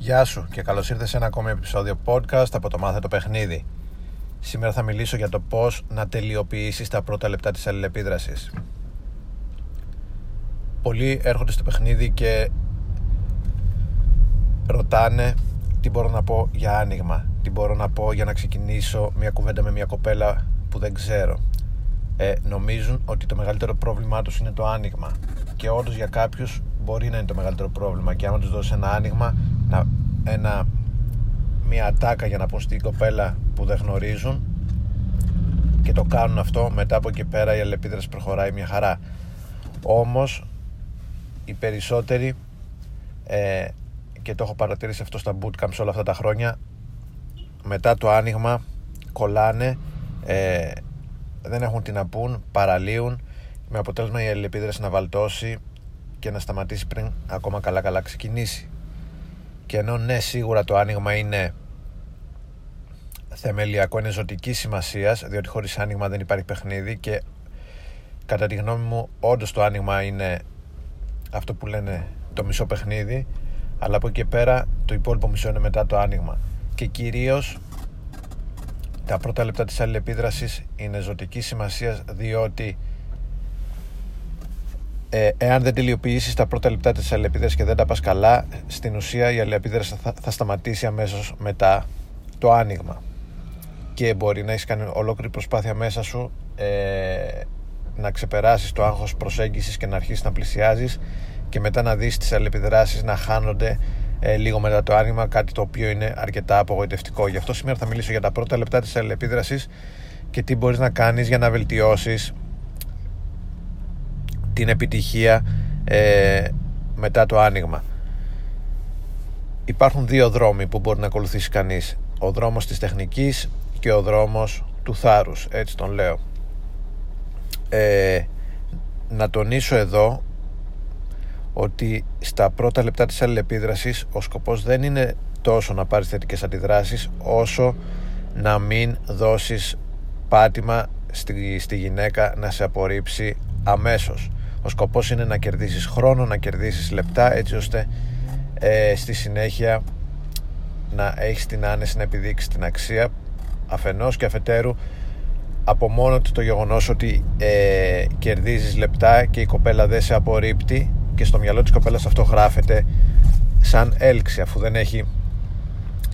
Γεια σου και καλώς ήρθες σε ένα ακόμη επεισόδιο podcast από το Μάθε το Παιχνίδι. Σήμερα θα μιλήσω για το πώς να τελειοποιήσεις τα πρώτα λεπτά της αλληλεπίδρασης. Πολλοί έρχονται στο παιχνίδι και ρωτάνε τι μπορώ να πω για άνοιγμα, τι μπορώ να πω για να ξεκινήσω μια κουβέντα με μια κοπέλα που δεν ξέρω. Ε, νομίζουν ότι το μεγαλύτερο πρόβλημά τους είναι το άνοιγμα και όντως για κάποιους μπορεί να είναι το μεγαλύτερο πρόβλημα και άμα τους δώσεις ένα άνοιγμα να, ένα, μια ατάκα για να πούν στην κοπέλα που δεν γνωρίζουν και το κάνουν αυτό. Μετά από εκεί πέρα η αλληλεπίδραση προχωράει μια χαρά. Όμως οι περισσότεροι ε, και το έχω παρατηρήσει αυτό στα bootcamps όλα αυτά τα χρόνια μετά το άνοιγμα κολλάνε ε, δεν έχουν τι να πούν, παραλύουν με αποτέλεσμα η αλληλεπίδραση να βαλτώσει και να σταματήσει πριν ακόμα καλά καλά ξεκινήσει και ενώ ναι σίγουρα το άνοιγμα είναι θεμελιακό, είναι ζωτικής σημασίας, διότι χωρίς άνοιγμα δεν υπάρχει παιχνίδι και κατά τη γνώμη μου όντως το άνοιγμα είναι αυτό που λένε το μισό παιχνίδι αλλά από εκεί πέρα το υπόλοιπο μισό είναι μετά το άνοιγμα. Και κυρίως τα πρώτα λεπτά της αλληλεπίδρασης είναι ζωτικής σημασίας διότι ε, εάν δεν τελειοποιήσεις τα πρώτα λεπτά της αλληλεπίδρασης και δεν τα πας καλά, στην ουσία η αλληλεπίδραση θα, θα σταματήσει αμέσως μετά το άνοιγμα. Και μπορεί να έχεις κάνει ολόκληρη προσπάθεια μέσα σου ε, να ξεπεράσεις το άγχος προσέγγισης και να αρχίσεις να πλησιάζεις και μετά να δεις τις αλληλεπιδράσεις να χάνονται ε, λίγο μετά το άνοιγμα, κάτι το οποίο είναι αρκετά απογοητευτικό. Γι' αυτό σήμερα θα μιλήσω για τα πρώτα λεπτά της αλληλεπίδρασης και τι μπορείς να κάνεις για να βελτιώσεις την επιτυχία ε, μετά το άνοιγμα. Υπάρχουν δύο δρόμοι που μπορεί να ακολουθήσει κανείς. Ο δρόμος της τεχνικής και ο δρόμος του θάρρους, έτσι τον λέω. Ε, να τονίσω εδώ ότι στα πρώτα λεπτά της αλληλεπίδρασης ο σκοπός δεν είναι τόσο να πάρεις θετικές αντιδράσεις όσο να μην δώσεις πάτημα στη, στη γυναίκα να σε απορρίψει αμέσως ο σκοπός είναι να κερδίσεις χρόνο, να κερδίσεις λεπτά έτσι ώστε ε, στη συνέχεια να έχεις την άνεση να επιδείξεις την αξία αφενός και αφετέρου από μόνο το γεγονός ότι ε, κερδίζεις λεπτά και η κοπέλα δεν σε απορρίπτει και στο μυαλό της κοπέλας αυτό γράφεται σαν έλξη αφού δεν έχει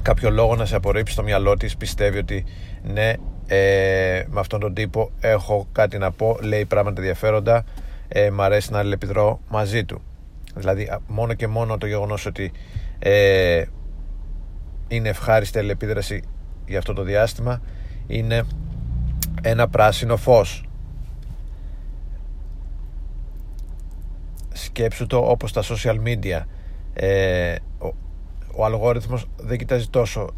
κάποιο λόγο να σε απορρίψει στο μυαλό της πιστεύει ότι ναι ε, με αυτόν τον τύπο έχω κάτι να πω λέει πράγματα ενδιαφέροντα ε, μ' αρέσει να αλληλεπιδρώ μαζί του. Δηλαδή μόνο και μόνο το γεγονός ότι ε, είναι ευχάριστη αλληλεπίδραση για αυτό το διάστημα είναι ένα πράσινο φως. Σκέψου το όπως τα social media. Ε, ο, ο αλγόριθμος δεν κοιτάζει τόσο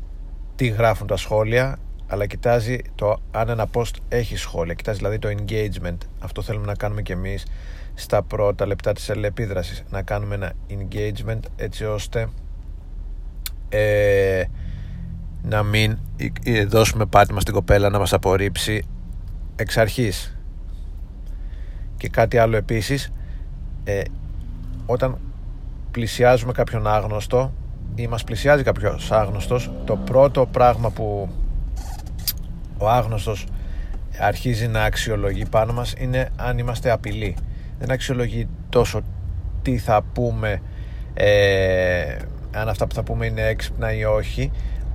τι γράφουν τα σχόλια αλλά κοιτάζει το αν ένα post έχει σχόλια. Κοιτάζει δηλαδή το engagement. Αυτό θέλουμε να κάνουμε και εμείς στα πρώτα λεπτά της ελεπίδρασης να κάνουμε ένα engagement έτσι ώστε ε, να μην δώσουμε πάτημα στην κοπέλα να μας απορρίψει εξ αρχής. Και κάτι άλλο επίσης ε, όταν πλησιάζουμε κάποιον άγνωστο ή μας πλησιάζει κάποιος άγνωστος το πρώτο πράγμα που ο άγνωστος αρχίζει να αξιολογεί πάνω μας είναι αν είμαστε απειλή. Δεν αξιολογεί τόσο τι θα πούμε ε, αν αυτά που θα πούμε είναι έξυπνα ή όχι.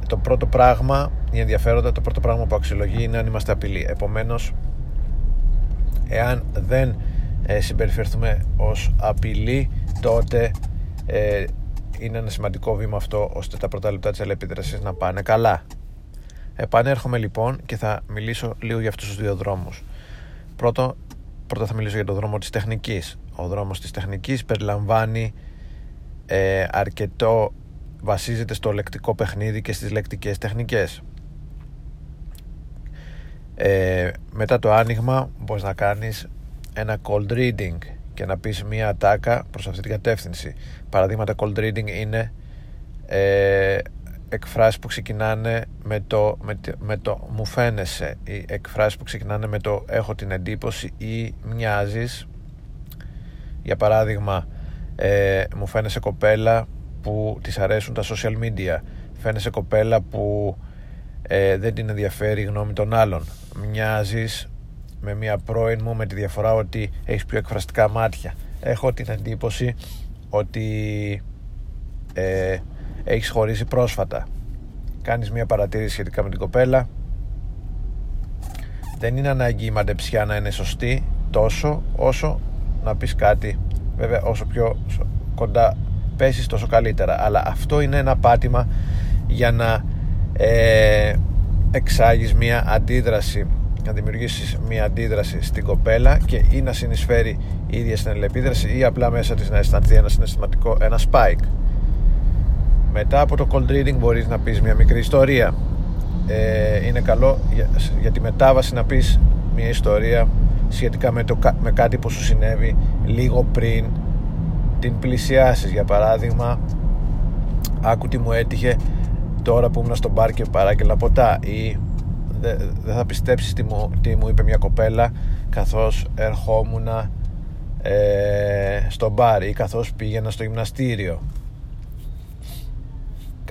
Το πρώτο πράγμα η ενδιαφέροντα το πρώτο πράγμα που αξιολογεί είναι αν είμαστε απειλή. Επομένως εάν δεν ε, συμπεριφερθούμε ως απειλή τότε ε, είναι ένα σημαντικό βήμα αυτό ώστε τα πρώτα λεπτά της ελεπίδρασης να πάνε καλά Επανέρχομαι λοιπόν και θα μιλήσω λίγο για αυτούς τους δύο δρόμους. Πρώτο, πρώτα θα μιλήσω για το δρόμο της τεχνικής. Ο δρόμος της τεχνικής περιλαμβάνει ε, αρκετό, βασίζεται στο λεκτικό παιχνίδι και στις λεκτικές τεχνικές. Ε, μετά το άνοιγμα μπορείς να κάνεις ένα cold reading και να πεις μία ατάκα προς αυτή την κατεύθυνση. Παραδείγματα cold reading είναι ε, εκφράσεις που ξεκινάνε με το, με, με το μου φαίνεσαι ή εκφράσεις που ξεκινάνε με το έχω την εντύπωση ή μοιάζεις για παράδειγμα ε, μου φαίνεσαι κοπέλα που της αρέσουν τα social media φαίνεσαι κοπέλα που ε, δεν την ενδιαφέρει η γνώμη των άλλων μοιάζεις με μια πρώην μου με τη διαφορά ότι έχεις πιο εκφραστικά μάτια έχω την εντύπωση ότι ε, έχεις χωρίσει πρόσφατα. Κάνεις μια παρατήρηση σχετικά με την κοπέλα. Δεν είναι ανάγκη η μαντεψιά να είναι σωστή τόσο όσο να πεις κάτι. Βέβαια όσο πιο κοντά πέσεις τόσο καλύτερα. Αλλά αυτό είναι ένα πάτημα για να ε, εξάγεις μια αντίδραση να δημιουργήσεις μια αντίδραση στην κοπέλα και ή να συνεισφέρει η ίδια στην αλληλεπίδραση ή απλά μέσα της να αισθανθεί ένα συναισθηματικό, ένα spike μετά από το cold reading μπορείς να πεις μια μικρή ιστορία. Ε, είναι καλό για, για τη μετάβαση να πεις μια ιστορία σχετικά με, το, με κάτι που σου συνέβη λίγο πριν. Την πλησιάσεις για παράδειγμα. Άκου τι μου έτυχε τώρα που ήμουν στο μπαρ και παράκελα ποτά. Ή δεν θα πιστέψεις τι μου, τι μου είπε μια κοπέλα καθώς ερχόμουν ε, στο μπαρ ή καθώς πήγαινα στο γυμναστήριο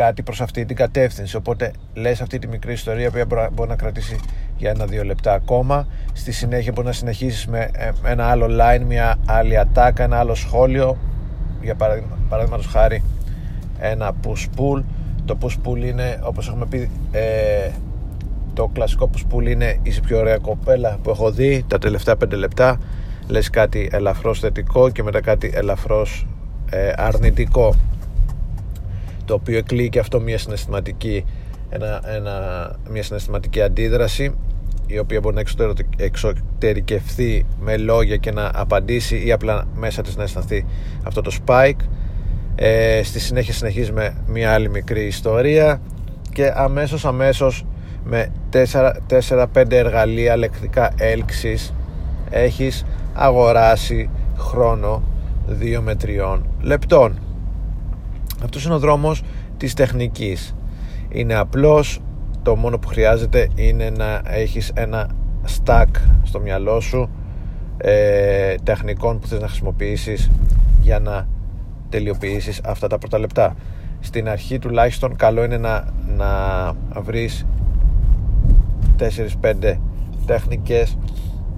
κάτι προς αυτή την κατεύθυνση. Οπότε λες αυτή τη μικρή ιστορία που μπορεί να κρατήσει για ένα-δύο λεπτά ακόμα. Στη συνέχεια μπορεί να συνεχίσεις με ε, ένα άλλο line μια άλλη ατάκα, ένα άλλο σχόλιο. Για παράδειγμα, παράδειγμα χάρη ένα push pull. Το push pull είναι όπως έχουμε πει ε, το κλασικό push pull είναι η πιο ωραία κοπέλα που έχω δει τα τελευταία 5 λεπτά. Λες κάτι ελαφρώς θετικό και μετά κάτι ελαφρώς ε, αρνητικό το οποίο εκλείει και αυτό μια συναισθηματική ένα, ένα, μια συναισθηματική αντίδραση η οποία μπορεί να εξωτερικευθεί με λόγια και να απαντήσει ή απλά μέσα της να αισθανθεί αυτό το spike. Ε, στη συνέχεια συνεχίζει με μια άλλη μικρή ιστορία και αμέσως αμέσως με 4-5 εργαλεία λεκτικά έλξης έχεις αγοράσει χρόνο 2 με 3 λεπτών αυτός είναι ο δρόμος της τεχνικής. Είναι απλός το μόνο που χρειάζεται είναι να έχεις ένα stack στο μυαλό σου ε, τεχνικών που θες να χρησιμοποιήσεις για να τελειοποιήσεις αυτά τα πρώτα λεπτά. Στην αρχή τουλάχιστον καλό είναι να, να βρεις 4-5 τεχνικές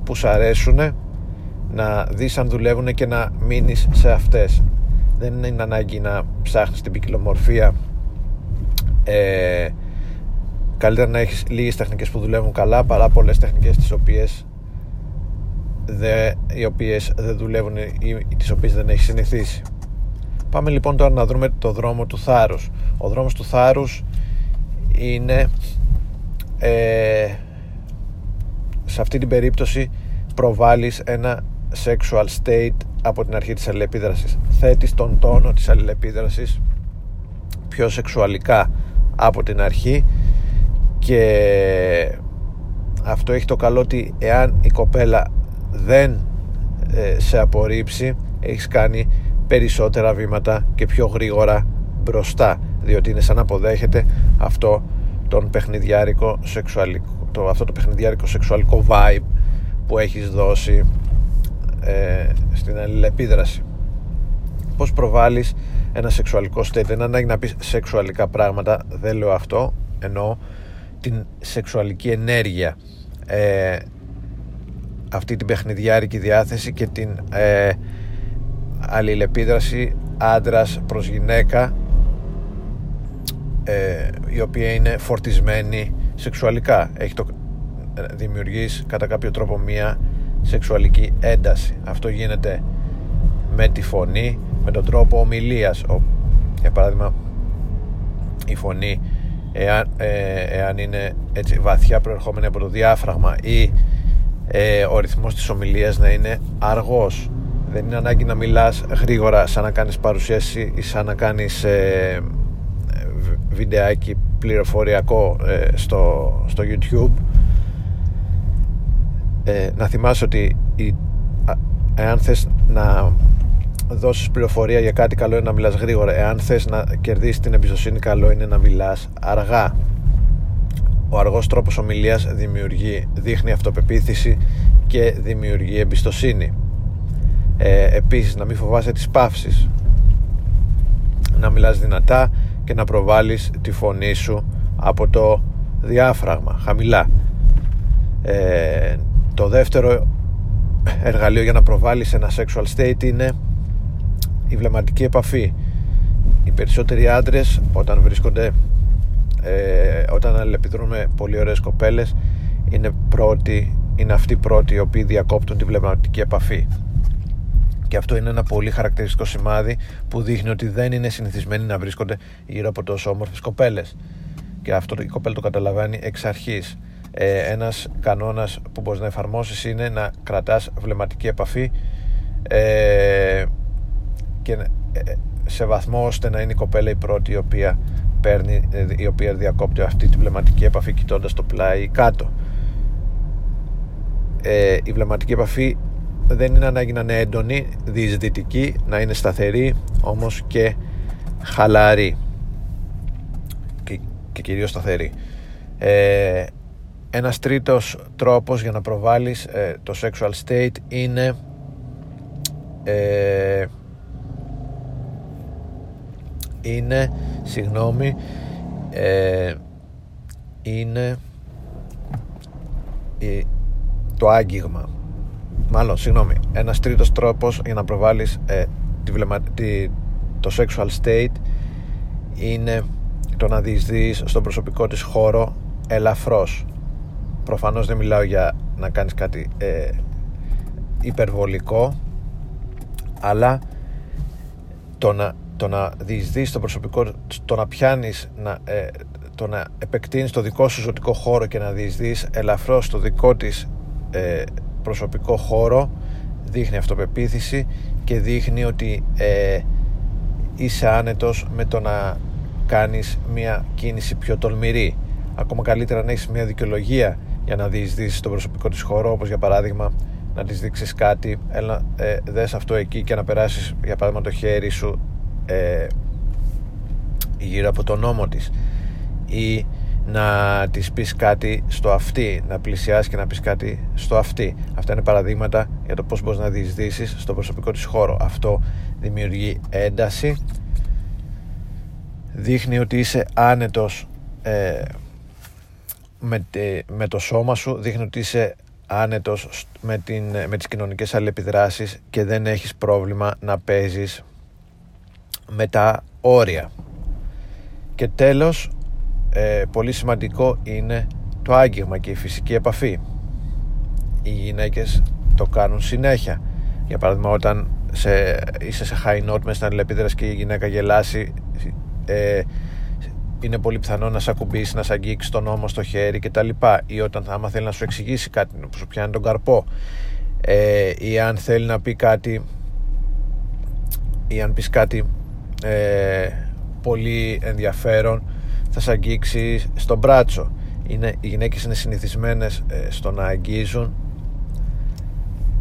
που σου αρέσουν να δεις αν δουλεύουν και να μείνεις σε αυτές δεν είναι ανάγκη να ψάχνεις την ποικιλομορφία. Ε, καλύτερα να έχεις λίγες τεχνικές που δουλεύουν καλά παρά πολλές τεχνικές τις οποίες δε, οι οποίες δεν δουλεύουν ή τις οποίες δεν έχεις συνηθίσει. Πάμε λοιπόν τώρα να δούμε το δρόμο του θάρρους. Ο δρόμος του θάρρους είναι ε, σε αυτή την περίπτωση προβάλλεις ένα sexual state από την αρχή της αλληλεπίδρασης. Θέτεις τον τόνο της αλληλεπίδρασης πιο σεξουαλικά από την αρχή και αυτό έχει το καλό ότι εάν η κοπέλα δεν ε, σε απορρίψει έχεις κάνει περισσότερα βήματα και πιο γρήγορα μπροστά διότι είναι σαν να αποδέχεται αυτό τον παιχνιδιάρικο σεξουαλικό το, αυτό το παιχνιδιάρικο σεξουαλικό vibe που έχεις δώσει ε, στην αλληλεπίδραση. Πως προβάλλεις ένα σεξουαλικό state δεν ανάγκη να πεις σεξουαλικά πράγματα δεν λέω αυτό εννοώ την σεξουαλική ενέργεια. Ε, αυτή την παιχνιδιάρικη διάθεση και την ε, αλληλεπίδραση άντρας προς γυναίκα ε, η οποία είναι φορτισμένη σεξουαλικά. Έχει το, ε, δημιουργείς κατά κάποιο τρόπο μία σεξουαλική ένταση. Αυτό γίνεται με τη φωνή με τον τρόπο ομιλίας. Για παράδειγμα η φωνή εάν, ε, εάν είναι έτσι βαθιά προερχόμενη από το διάφραγμα ή ε, ο ρυθμός της ομιλίας να είναι αργός. Δεν είναι ανάγκη να μιλάς γρήγορα σαν να κάνεις παρουσίαση ή σαν να κάνεις ε, βιντεάκι πληροφοριακό ε, στο, στο YouTube ε, να θυμάσαι ότι η, εάν θες να δώσεις πληροφορία για κάτι καλό είναι να μιλάς γρήγορα. Εάν θες να κερδίσεις την εμπιστοσύνη καλό είναι να μιλάς αργά. Ο αργός τρόπος ομιλίας δημιουργεί, δείχνει αυτοπεποίθηση και δημιουργεί εμπιστοσύνη. Ε, επίσης να μην φοβάσαι τις παύσεις. Να μιλάς δυνατά και να προβάλλεις τη φωνή σου από το διάφραγμα χαμηλά. Ε, το δεύτερο εργαλείο για να προβάλλεις ένα sexual state είναι η βλεμματική επαφή. Οι περισσότεροι άντρες όταν βρίσκονται ε, όταν αλληλεπιδρούν με πολύ ωραίες κοπέλες είναι, πρώτοι, είναι αυτοί πρώτοι οι οποίοι διακόπτουν τη βλεμματική επαφή. Και αυτό είναι ένα πολύ χαρακτηριστικό σημάδι που δείχνει ότι δεν είναι συνηθισμένοι να βρίσκονται γύρω από τόσο όμορφες κοπέλες. Και αυτό η κοπέλα το καταλαβαίνει εξ αρχής ε, ένας κανόνας που μπορείς να εφαρμόσεις είναι να κρατάς βλεμματική επαφή ε, και ε, σε βαθμό ώστε να είναι η κοπέλα η πρώτη η οποία παίρνει, ε, η οποία διακόπτει αυτή τη βλεμματική επαφή κοιτώντας το πλάι κάτω. Ε, η βλεμματική επαφή δεν είναι ανάγκη να είναι έντονη διεισδυτική, να είναι σταθερή όμως και χαλαρή και, και κυρίως σταθερή. Ε, ένας τρίτος τρόπος για να προβάλλεις ε, το sexual state είναι ε, είναι συγγνώμη ε, είναι το άγγιγμα. Μάλλον συγγνώμη ένας τρίτος τρόπος για να προβάλλεις ε, τη, το sexual state είναι το να διεισδύεις στον προσωπικό της χώρο ελαφρώς προφανώς δεν μιλάω για να κάνεις κάτι ε, υπερβολικό αλλά το να, το να διεισδύεις το προσωπικό το να πιάνεις να, ε, το να επεκτείνεις το δικό σου ζωτικό χώρο και να διεισδύεις ελαφρώς το δικό της ε, προσωπικό χώρο δείχνει αυτοπεποίθηση και δείχνει ότι ε, είσαι άνετος με το να κάνεις μια κίνηση πιο τολμηρή. Ακόμα καλύτερα να έχεις μια δικαιολογία για να διεισδύσεις τον προσωπικό της χώρο όπως για παράδειγμα να της δείξεις κάτι έλα, ε, δες αυτό εκεί και να περάσεις για παράδειγμα το χέρι σου ε, γύρω από τον νόμο της. Ή να της πεις κάτι στο αυτή να πλησιάσεις και να πεις κάτι στο αυτή. Αυτά είναι παραδείγματα για το πώς μπορείς να διεισδύσεις στο προσωπικό της χώρο. Αυτό δημιουργεί ένταση δείχνει ότι είσαι άνετος ε, με, με το σώμα σου δείχνει ότι είσαι άνετος με, την, με τις κοινωνικές αλληλεπιδράσεις και δεν έχεις πρόβλημα να παίζεις με τα όρια. Και τέλος ε, πολύ σημαντικό είναι το άγγιγμα και η φυσική επαφή. Οι γυναίκες το κάνουν συνέχεια. Για παράδειγμα όταν σε, είσαι σε high note μες στην αλληλεπίδραση και η γυναίκα γελάσει ε, είναι πολύ πιθανό να σε ακουμπήσει, να σε αγγίξει τον ώμο στο χέρι κτλ. Ή όταν άμα θέλει να σου εξηγήσει κάτι, να σου πιάνει τον καρπό. Ε, ή αν θέλει να πει κάτι, ή αν πεις κάτι ε, πολύ ενδιαφέρον, θα σε αγγίξει στον μπράτσο. Είναι, οι γυναίκες είναι συνηθισμένες ε, στο να αγγίζουν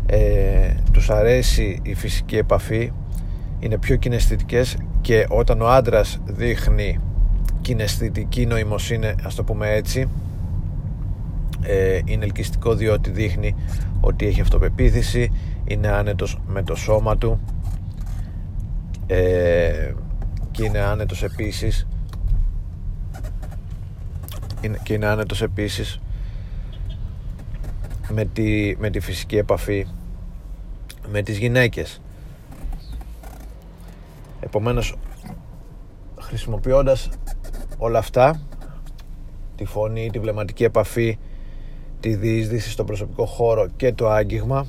ε, τους αρέσει η φυσική επαφή είναι πιο κιναισθητικές και όταν ο άντρας δείχνει κιναισθητική νοημοσύνη ας το πούμε έτσι ε, είναι ελκυστικό διότι δείχνει ότι έχει αυτοπεποίθηση είναι άνετος με το σώμα του ε, και είναι άνετος επίσης και είναι άνετος επίσης με τη, με τη φυσική επαφή με τις γυναίκες. Επομένως χρησιμοποιώντας όλα αυτά τη φωνή, τη βλεμματική επαφή τη διείσδυση στο προσωπικό χώρο και το άγγιγμα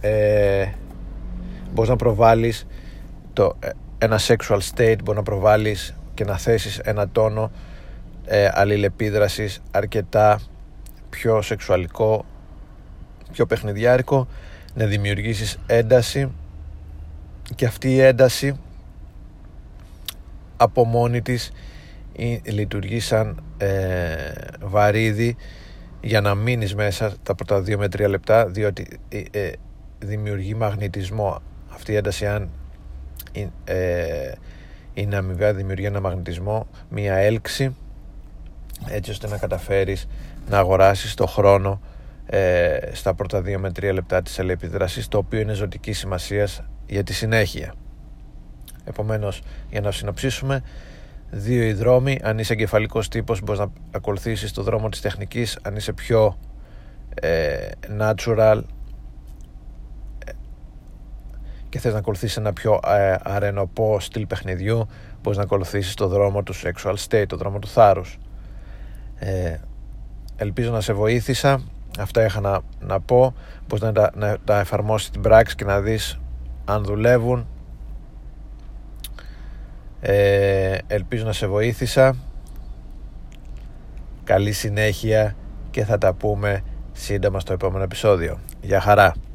ε, μπορείς να προβάλλεις το, ε, ένα sexual state μπορείς να προβάλλεις και να θέσεις ένα τόνο ε, αλληλεπίδρασης αρκετά πιο σεξουαλικό πιο παιχνιδιάρικο να δημιουργήσεις ένταση και αυτή η ένταση από μόνη της λειτουργεί σαν ε, βαρύδι για να μείνεις μέσα τα πρώτα 2 με 3 λεπτά διότι ε, ε, δημιουργεί μαγνητισμό. Αυτή η ένταση αν ε, είναι αμοιβαία δημιουργεί ένα μαγνητισμό μια έλξη έτσι ώστε να καταφέρεις να αγοράσεις το χρόνο ε, στα πρώτα 2 με 3 λεπτά της αλληλεπίδρασης το οποίο είναι ζωτικής σημασίας για τη συνέχεια. Επομένως, για να συνοψίσουμε, δύο οι δρόμοι. Αν είσαι εγκεφαλικός τύπος μπορείς να ακολουθήσεις το δρόμο της τεχνικής. Αν είσαι πιο ε, natural ε, και θες να ακολουθήσεις ένα πιο ε, αρενοπό στυλ παιχνιδιού μπορείς να ακολουθήσεις το δρόμο του sexual state, το δρόμο του θάρρους. Ε, ελπίζω να σε βοήθησα. Αυτά είχα να, να πω. Πώς να τα, να τα εφαρμόσεις την πράξη και να δεις αν δουλεύουν ε, ελπίζω να σε βοήθησα καλή συνέχεια και θα τα πούμε σύντομα στο επόμενο επεισόδιο. Γεια χαρά!